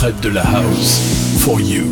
Fred de la House. For you.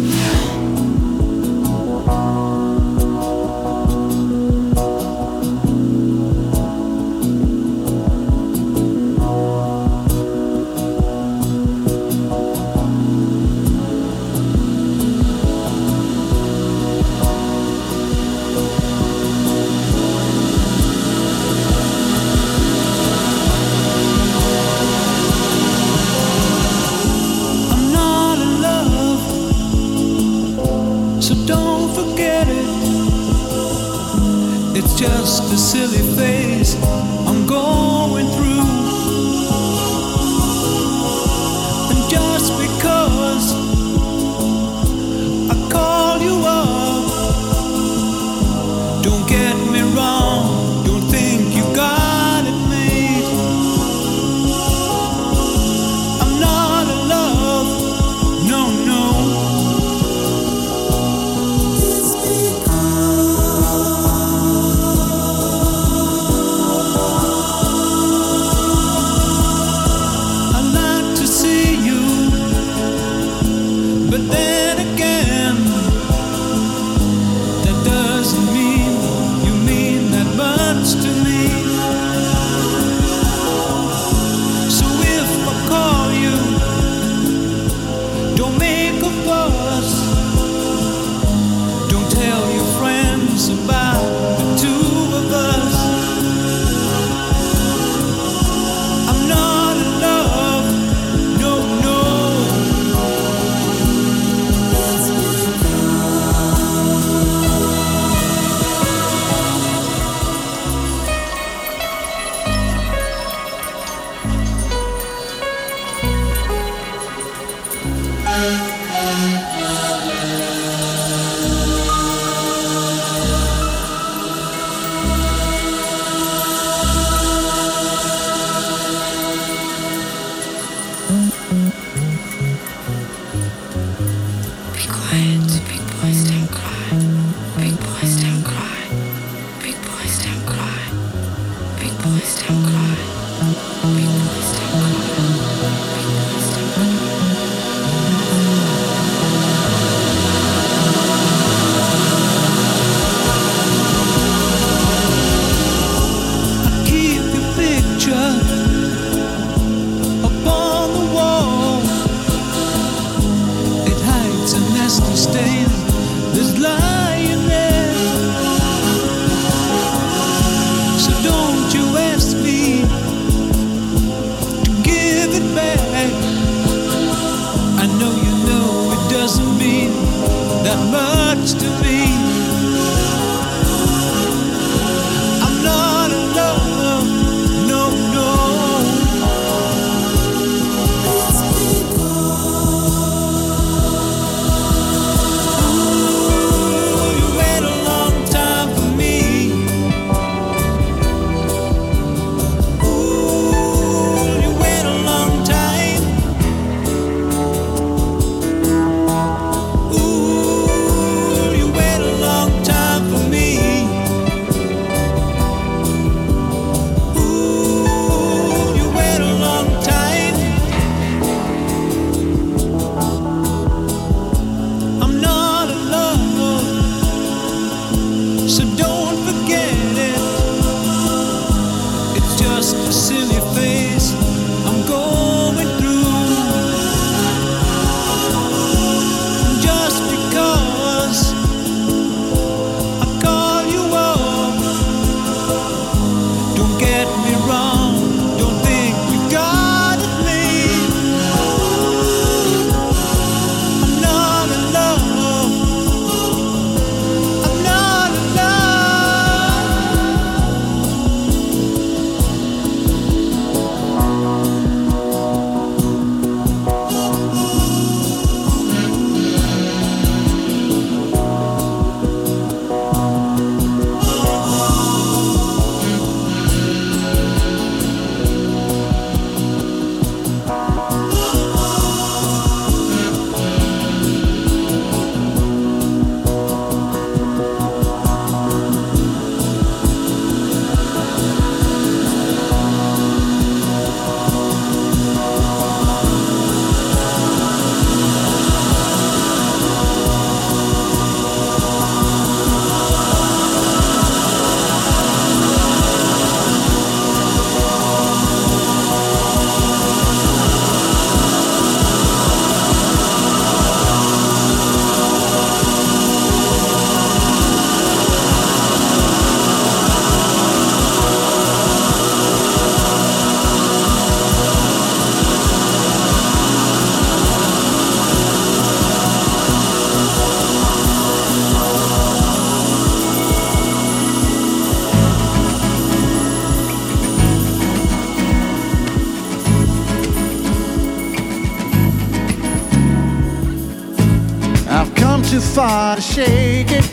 Far to shake it.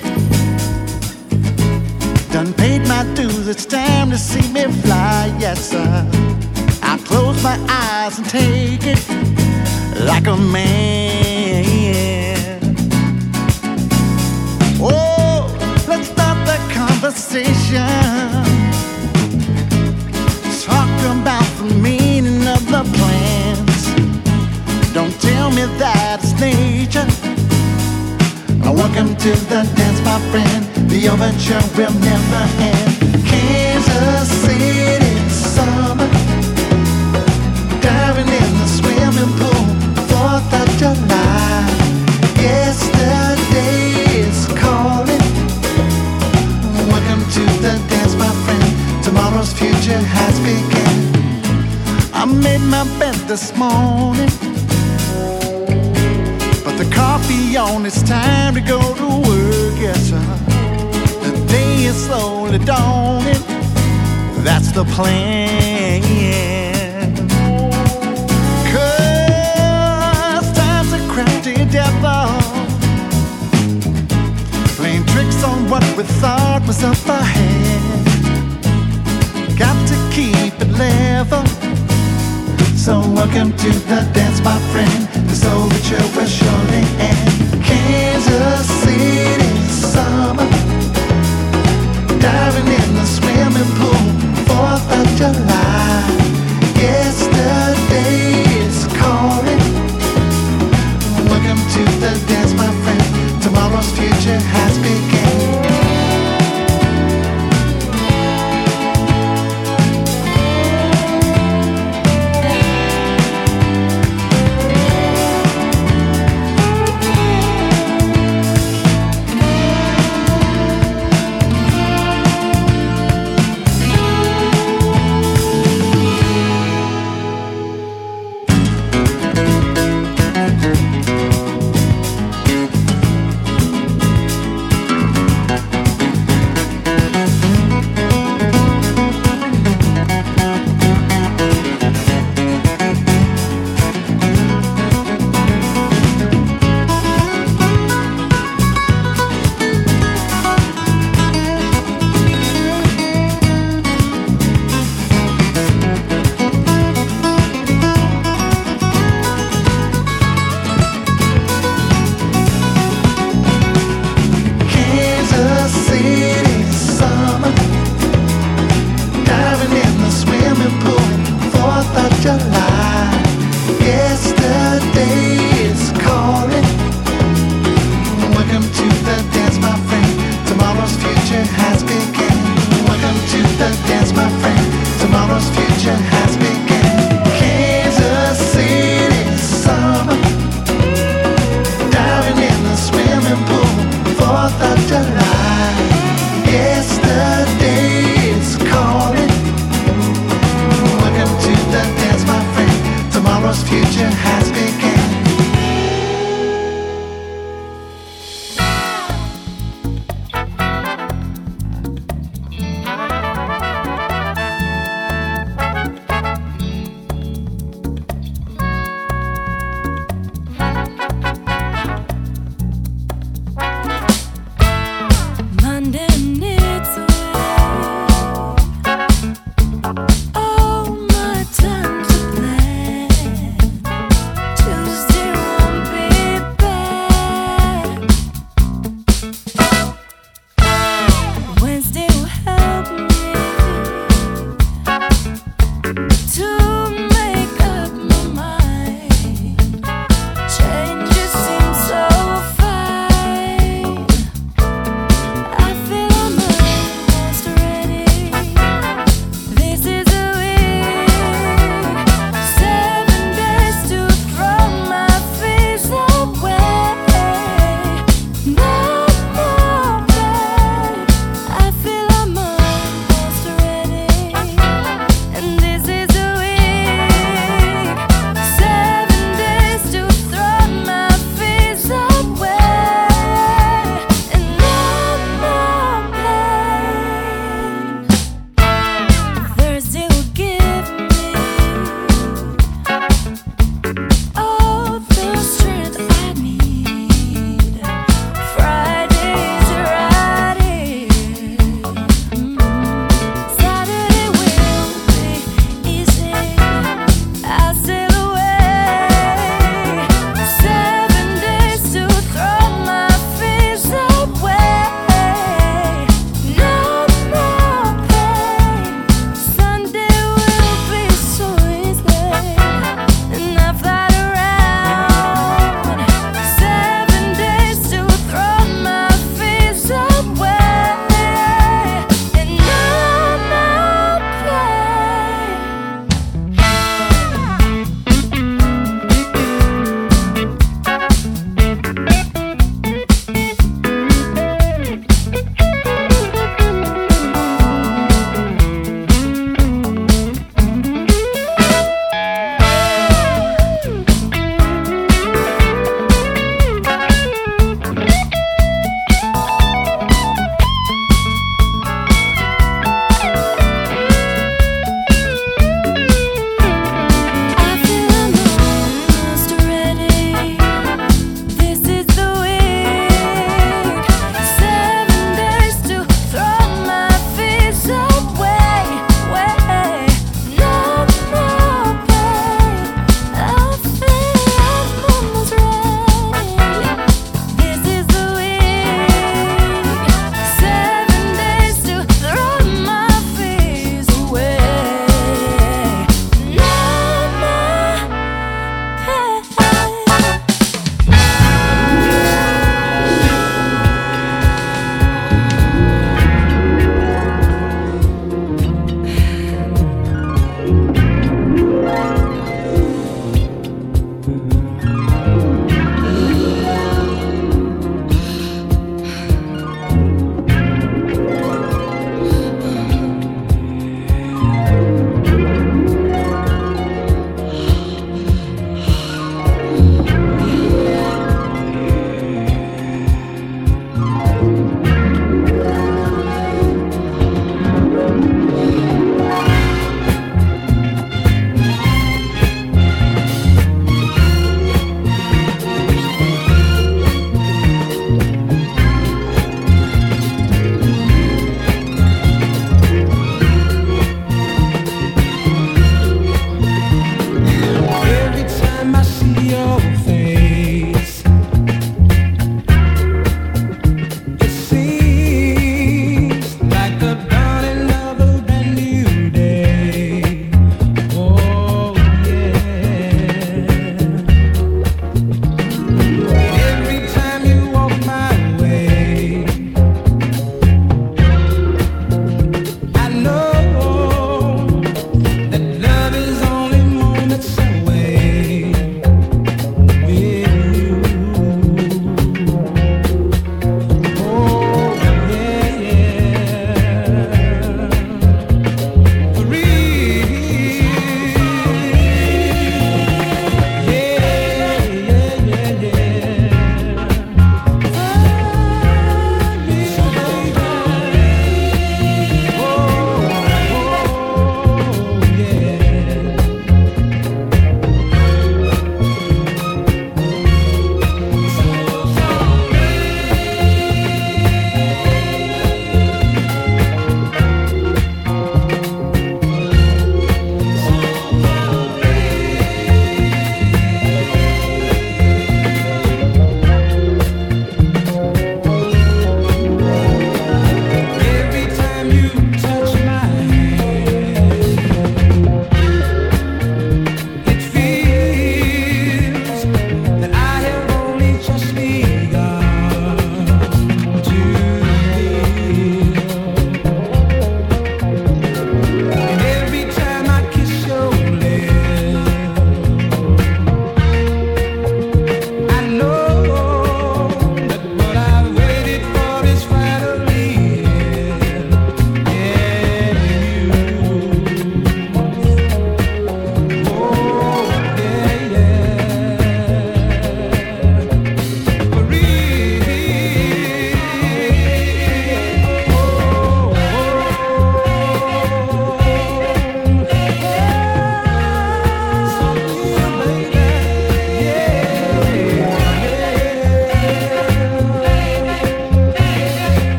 Done paid my dues, it's time to see me fly, yes sir. I close my eyes and take it like a man. Oh, let's start the conversation. Talk about the meaning of the plans. Don't tell me that it's nature. To the dance, my friend. The overture will never end. Kansas City summer, diving in the swimming pool. Fourth of July, yesterday is calling. Welcome to the dance, my friend. Tomorrow's future has begun. I made my bed this morning the coffee on, it's time to go to work, yes sir. The day is slowly dawning, that's the plan. Cause time's a crafty devil, playing tricks on what we thought was up ahead. Got to keep it level. So welcome to the dance, my friend. This overture will surely end. Kansas City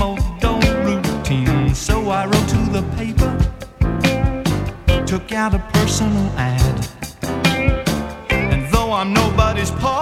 old old routine. So I wrote to the paper, took out a personal ad, and though I'm nobody's part.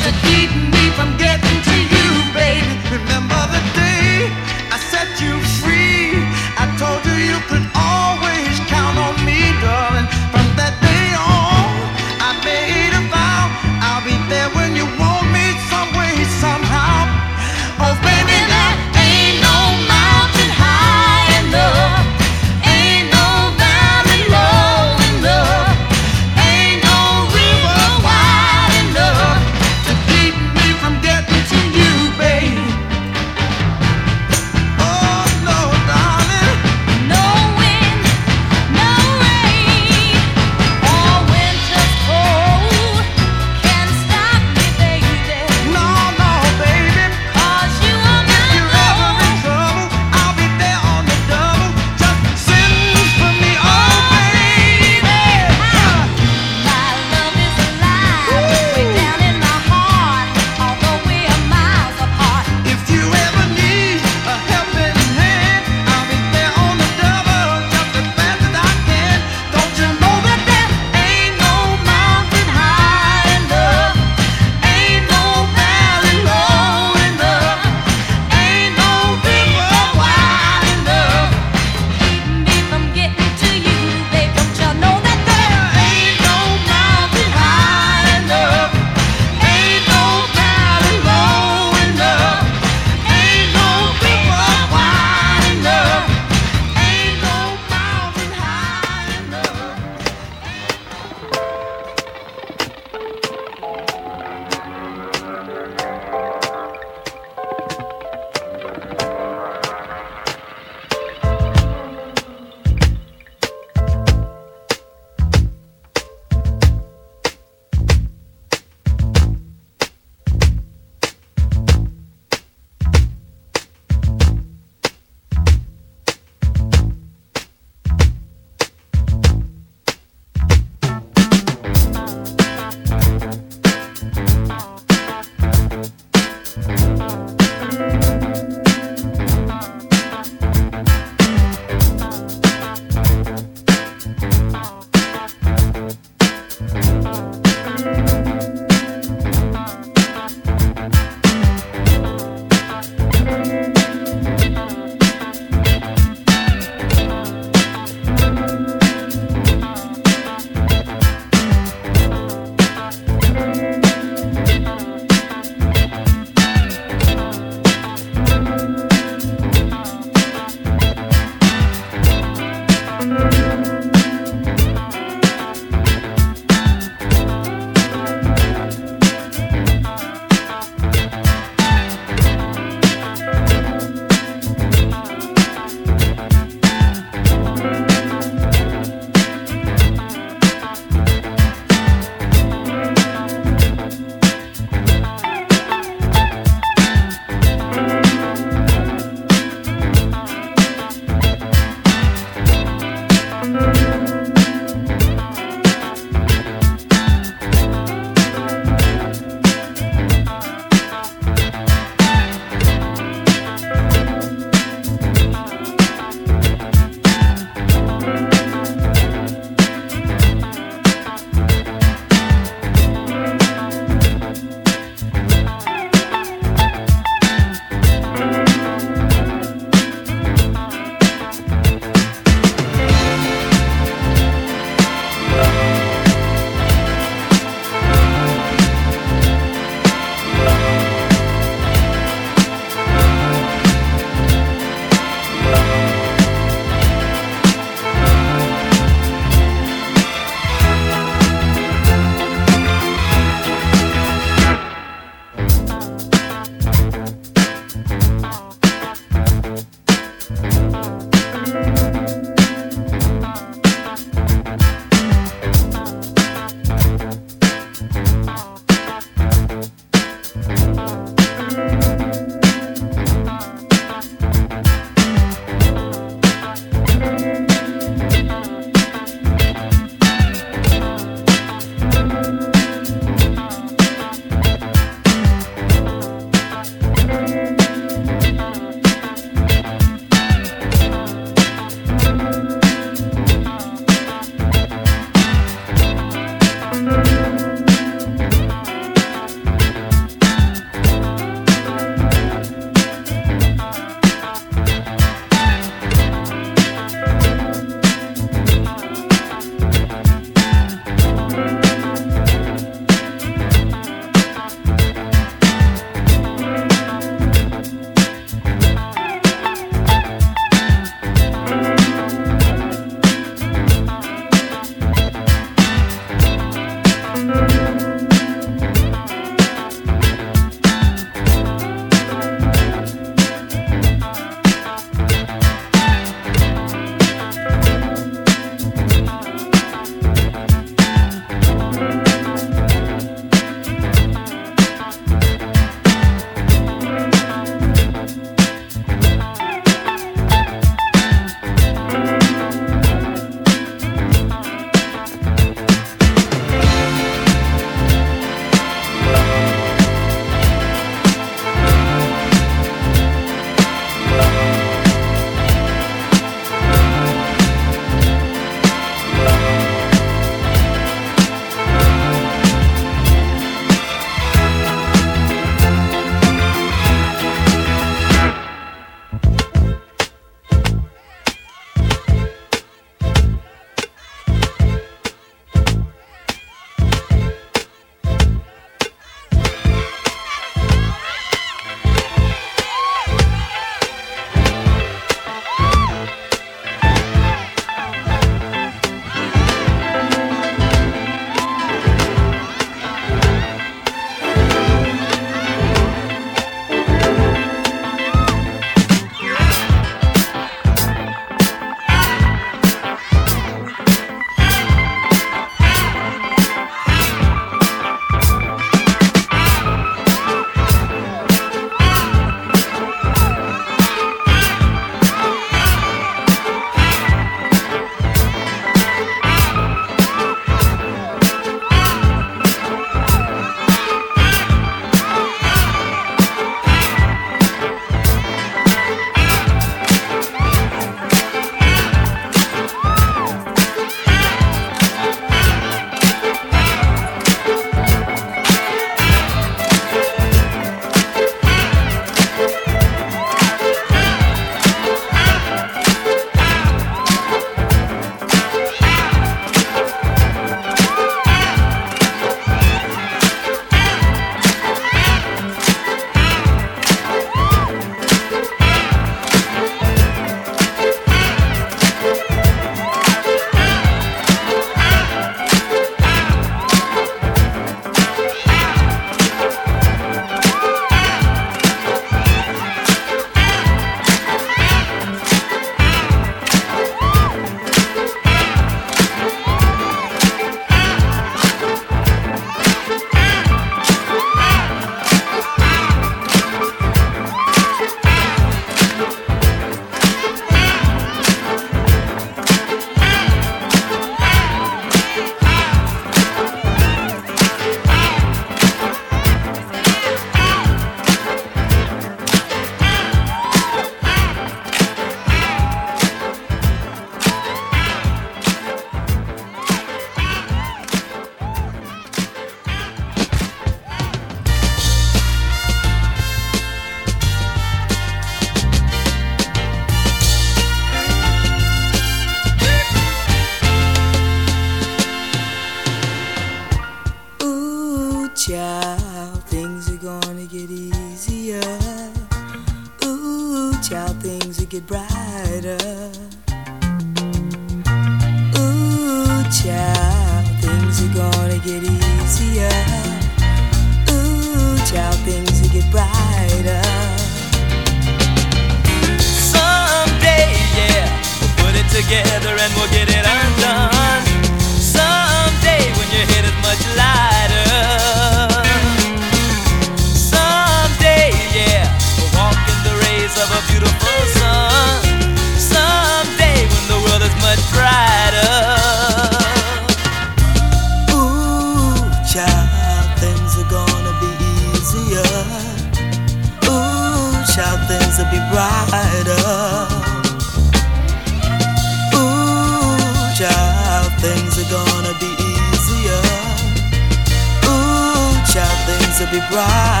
Be brighter.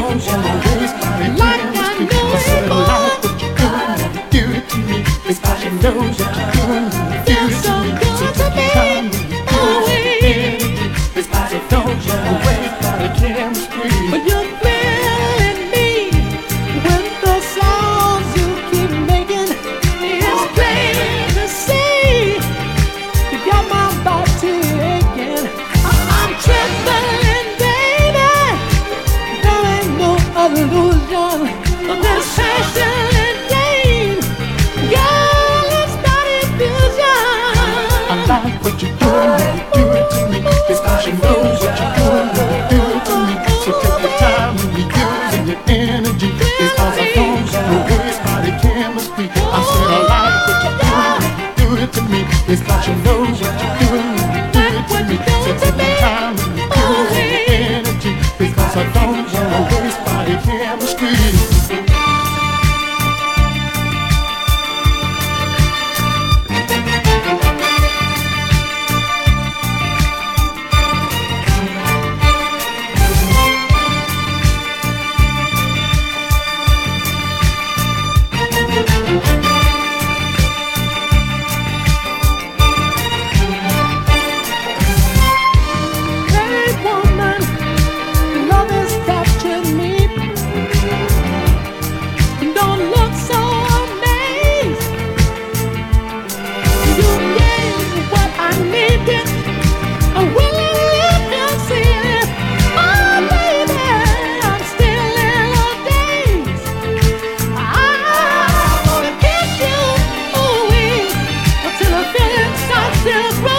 the. Like I know it. But you couldn't do to me because you know that you myself